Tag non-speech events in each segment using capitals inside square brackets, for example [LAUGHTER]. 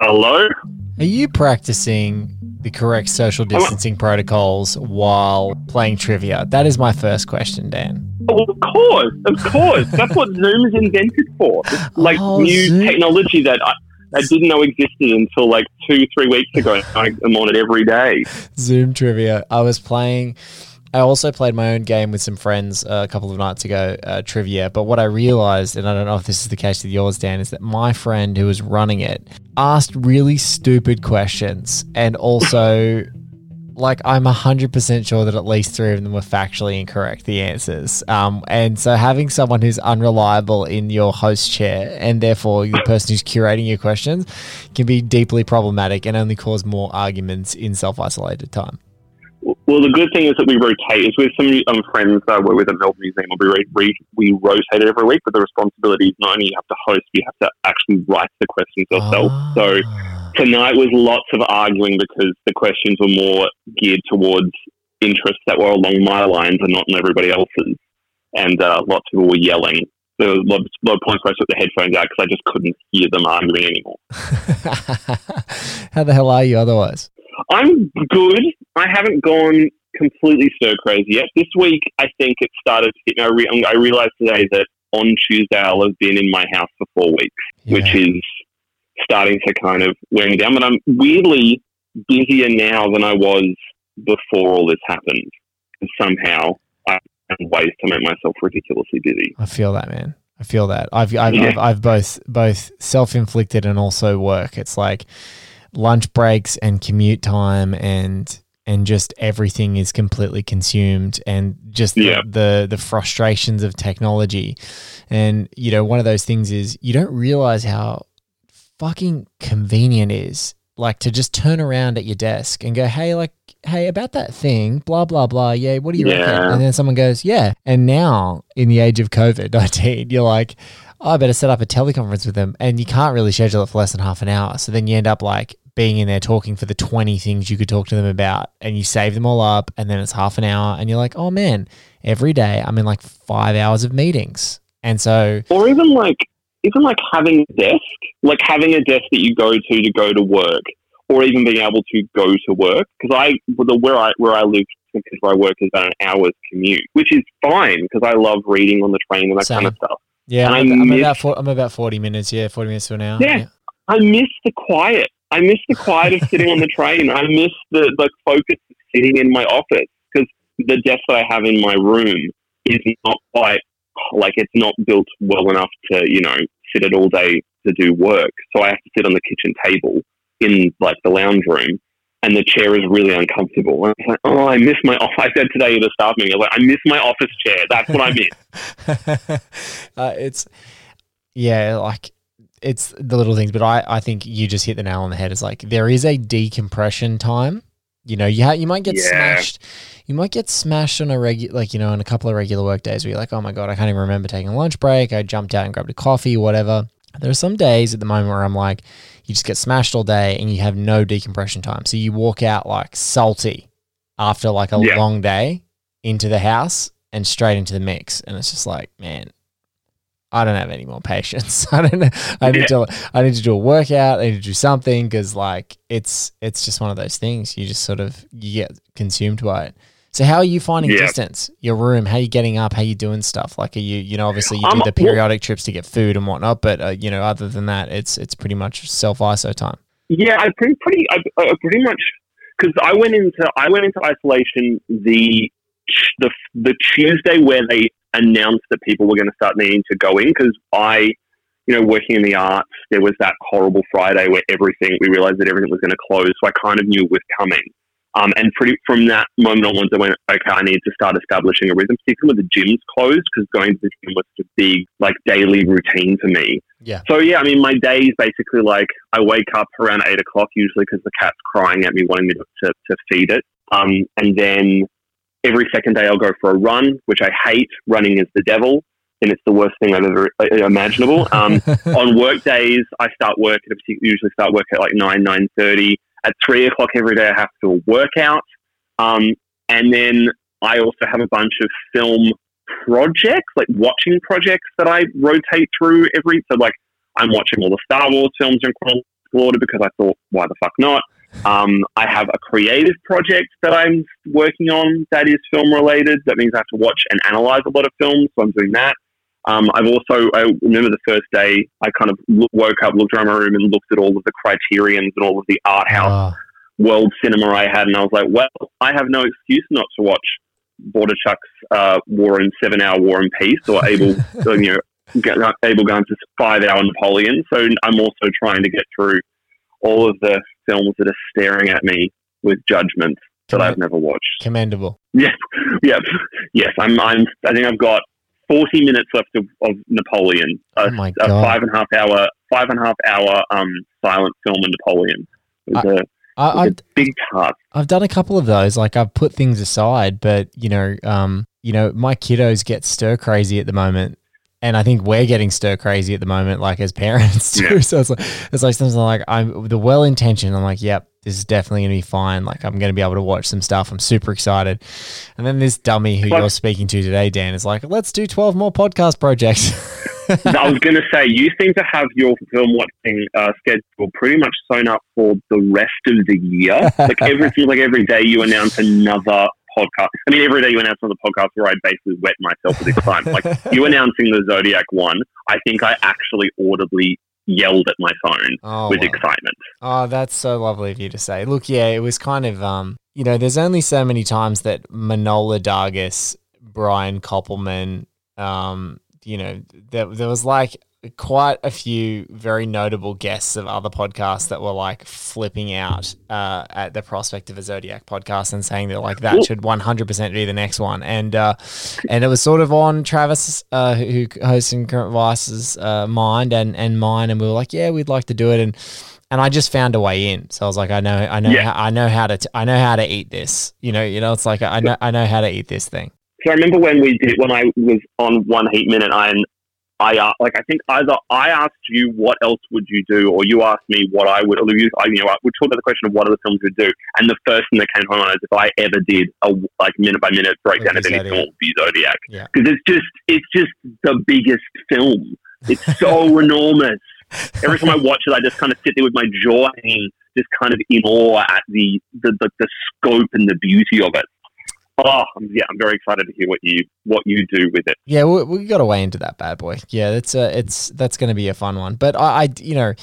Hello? Are you practicing the correct social distancing protocols while playing trivia? That is my first question, Dan. Oh, of course, of course. That's what [LAUGHS] Zoom is invented for. It's like Oh, new Zoom. technology that I, I didn't know existed until like two, three weeks ago. I am on it every day. Zoom trivia. I was playing. I also played my own game with some friends uh, a couple of nights ago, uh, trivia. But what I realized, and I don't know if this is the case with yours, Dan, is that my friend who was running it asked really stupid questions. And also, [LAUGHS] like, I'm 100% sure that at least three of them were factually incorrect, the answers. Um, and so having someone who's unreliable in your host chair and therefore the person who's curating your questions can be deeply problematic and only cause more arguments in self isolated time. Well, the good thing is that we rotate. Is with some um, friends that I work with at Melbourne Museum, we, re- re- we rotate it every week, but the responsibility is not only you have to host, you have to actually write the questions yourself. So Ah. tonight was lots of arguing because the questions were more geared towards interests that were along my lines and not on everybody else's. And uh, lots of people were yelling. There was a lot, lot of points where I took the headphones out because I just couldn't hear them arguing anymore. [LAUGHS] How the hell are you otherwise? I'm good. I haven't gone completely stir crazy yet. This week, I think it started to hit me. I, re- I realized today that on Tuesday, I'll have been in my house for four weeks, which is starting to kind of wear me down. But I'm weirdly busier now than I was before all this happened. Somehow, I found ways to make myself ridiculously busy. I feel that, man. I feel that. I've I've, Yeah. I've, I've both both self inflicted and also work. It's like lunch breaks and commute time and and just everything is completely consumed and just the, Yeah. the the frustrations of technology. And you know, one of those things is you don't realize how fucking convenient it is like to just turn around at your desk and go, "Hey, like hey, about that thing, blah blah blah. Yeah, what do you reckon?" Yeah. And then someone goes, "Yeah." And now in the age of COVID [LAUGHS] nineteen, you're like, oh, "I better set up a teleconference with them," and you can't really schedule it for less than half an hour. So then you end up like being in there talking for the twenty things you could talk to them about, and you save them all up, and then it's half an hour, and you're like, "Oh man, every day I'm in like five hours of meetings." And so or even like even like having a desk, like having a desk that you go to to go to work, or even being able to go to work. Because I, the where I where I live because where I work is about an hour's commute, which is fine because I love reading on the train and that kind of stuff. yeah, And I I'm, I'm miss- about four, I'm about forty minutes. Yeah, forty minutes to an hour. Yeah. I miss the quiet. I miss the quiet of sitting on the train. I miss the the focus of sitting in my office because the desk that I have in my room is not quite like it's not built well enough to you know sit it all day to do work. So I have to sit on the kitchen table in like the lounge room. And the chair is really uncomfortable. And I like, oh, I miss my office. I said today at a staff meeting, like, I miss my office chair. That's what I miss. [LAUGHS] uh, it's yeah, like it's the little things, but I I think you just hit the nail on the head. It's like there is a decompression time. You know, you ha- you might get Yeah. smashed. You might get smashed on a regular, like you know, on a couple of regular work days where you're like, oh my god, I can't even remember taking a lunch break. I jumped out and grabbed a coffee, whatever. There are some days at the moment where I'm like, you just get smashed all day and you have no decompression time. So you walk out like salty after like a Yeah. long day into the house and straight into the mix, and it's just like, man, I don't have any more patience. [LAUGHS] I don't know. I need to. I need to do a workout. I need to do something because like it's it's just one of those things. You just sort of you get consumed by it. So how are you finding Yeah. distance? Your room? How are you getting up? How are you doing stuff? Like are you you know obviously you do Um, the periodic trips to get food and whatnot, but uh, you know other than that, it's it's pretty much self iso time. Yeah, I pretty pretty I, I pretty much because I went into I went into isolation the the the Tuesday where they announced that people were going to start needing to go in because I, you know, working in the arts, there was that horrible Friday where everything we realized that everything was going to close, so I kind of knew it was coming. Um, and pretty from that moment onwards, I went, okay, I need to start establishing a rhythm, particularly with the gyms closed because going to the gym was a big like daily routine for me. Yeah. So yeah, I mean, my day is basically like I wake up around eight o'clock usually because the cat's crying at me, wanting me to, to, to feed it. Um, and then every second day I'll go for a run, which I hate. Running is the devil, and it's the worst thing I've ever uh, imaginable. Um, [LAUGHS] on work days, I start work. I usually start work at like nine nine thirty. At three o'clock every day, I have to do a workout, um, and then I also have a bunch of film projects, like watching projects that I rotate through every. So like I'm watching all the Star Wars films in chronological it because I thought, why the fuck not? Um, I have a creative project that I'm working on that is film related. That means I have to watch and analyze a lot of films, so I'm doing that. Um, I've also, I remember the first day I kind of woke up, looked around my room, and looked at all of the criterions and all of the art house Oh, world cinema I had, and I was like, well, I have no excuse not to watch Bondarchuk's uh, War and Seven Hour War and Peace, or [LAUGHS] Abel, you know, G- Abel Gance's Five Hour Napoleon. So I'm also trying to get through all of the films that are staring at me with judgment that I've never watched. commendable. Yeah, [LAUGHS] yeah, yes. I'm. I'm. I think I've got 40 minutes left of, of Napoleon. A, Oh my God. a five and a half hour, five and a half hour um silent film in Napoleon. It was, a, it I, was I, a big task. I've done a couple of those. Like I've put things aside, but you know, um, you know, my kiddos get stir crazy at the moment, and I think we're getting stir crazy at the moment, like as parents [LAUGHS] too. Yeah. So it's like it's like something like I'm the well intentioned. I'm like, yep, this is definitely gonna be fine. Like I'm gonna be able to watch some stuff. I'm super excited. And then this dummy who Like- you're speaking to today, Dan, is like, let's do 12 more podcast projects. I was going to say, you seem to have your film watching uh, schedule pretty much sewn up for the rest of the year. Like every [LAUGHS] like every day you announce another podcast. I mean, every day you announce on the podcast where I basically wet myself with excitement. Like [LAUGHS] you announcing the Zodiac one, I think I actually audibly yelled at my phone oh, with wow. excitement. Oh, that's so lovely of you to say. Look, yeah, it was kind of, um, you know, there's only so many times that Manohla Dargis, Brian Koppelman, um, you know, there, there was like quite a few very notable guests of other podcasts that were like flipping out uh, at the prospect of a Zodiac podcast and saying that like that should 100% be the next one. And uh, and it was sort of on Travis, uh, who hosts Inherent Vice's uh, mind and, and mine. And we were like, yeah, we'd like to do it. And and I just found a way in. So I was like, I know, I know, Yeah. how, I know how to, t- I know how to eat this. You know, you know, it's like I know, I know how to eat this thing. So I remember when we did when I was on One Heat Minute, I I uh, like I think either I asked you what else would you do, or you asked me what I would. Or you, I, you know, we talked about the question of what other films would do, and the first thing that came to my mind is if I ever did a like minute by minute breakdown of any film, would be Zodiac, Yeah. because it's just it's just the biggest film. It's so [LAUGHS] enormous. Every time I watch it, I just kind of sit there with my jaw hanging, just kind of in awe at the the, the, the scope and the beauty of it. Oh, yeah, I'm very excited to hear what you what you do with it. Yeah, we, we got a way into that bad boy. Yeah, that's uh, it's that's going to be a fun one. But I, I you know,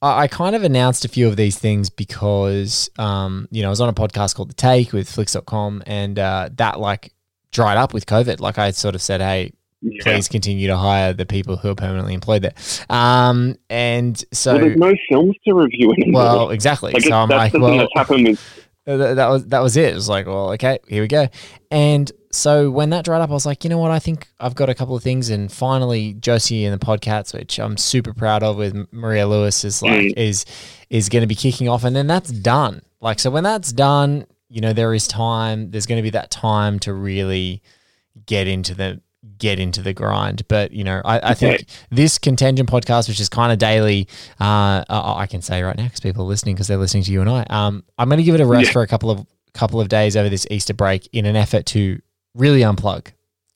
I, I kind of announced a few of these things because, um, you know, I was on a podcast called The Take with Flix.com, and uh, that like dried up with COVID. Like I sort of said, hey, Yeah. please continue to hire the people who are permanently employed there. Um, and so, well, there's no films to review anymore. well, exactly. like so I'm that's like, the thing well, that's happened with th- that was that was it. It was like, well, okay, here we go. And so when that dried up, I was like, you know what? I think I've got a couple of things. And finally, Josie and the podcast, which I'm super proud of, with Maria Lewis, is like Mm. is is going to be kicking off, and then that's done. Like so, when that's done, you know, there is time. There's going to be that time to really get into the get into the grind. But you know, I, I think this ConTENgen podcast, which is kind of daily, uh, I I can say right now because people are listening because they're listening to you and I. Um, I'm going to give it a rest Yeah. for a couple of couple of days over this Easter break in an effort to really unplug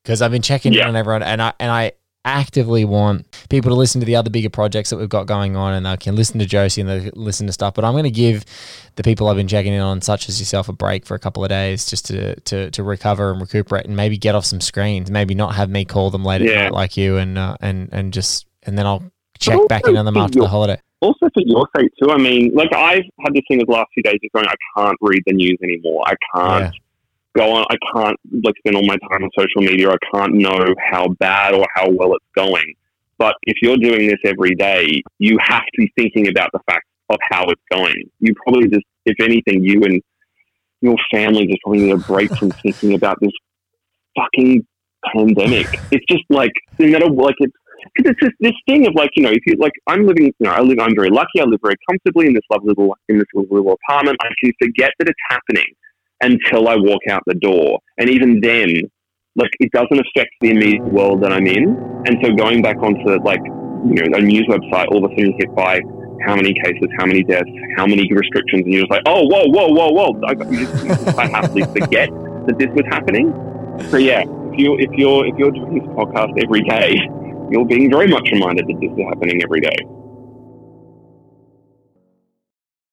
because I've been checking in on everyone and I and I actively want people to listen to the other bigger projects that we've got going on and they can listen to Josie and they listen to stuff. But I'm going to give the people I've been checking in on, such as yourself, a break for a couple of days just to to, to recover and recuperate and maybe get off some screens. Maybe not have me call them late at Yeah. night like you and uh, and and just and then I'll check back in on them after the holiday. also for your sake too. I mean, like I've had this thing the last few days of going, I can't read the news anymore. I can't go on. I can't like spend all my time on social media. I can't know how bad or how well it's going. But if you're doing this every day, you have to be thinking about the fact of how it's going. You probably just, if anything, you and your family just probably need a break from [LAUGHS] thinking about this fucking pandemic. It's just like no matter like it's because it's just this thing of like you know if you like I'm living you know I live I'm very lucky I live very comfortably in this lovely little in this little, little apartment I can forget that it's happening until I walk out the door. And even then like it doesn't affect the immediate world that I'm in. And so going back onto like you know a news website all of a sudden you hit by how many cases how many deaths how many restrictions and you're just like oh whoa whoa whoa whoa. I, just quite happily forget that this was happening. So yeah if you're, if you're if you're doing this podcast every day you're being very much reminded that this is happening every day.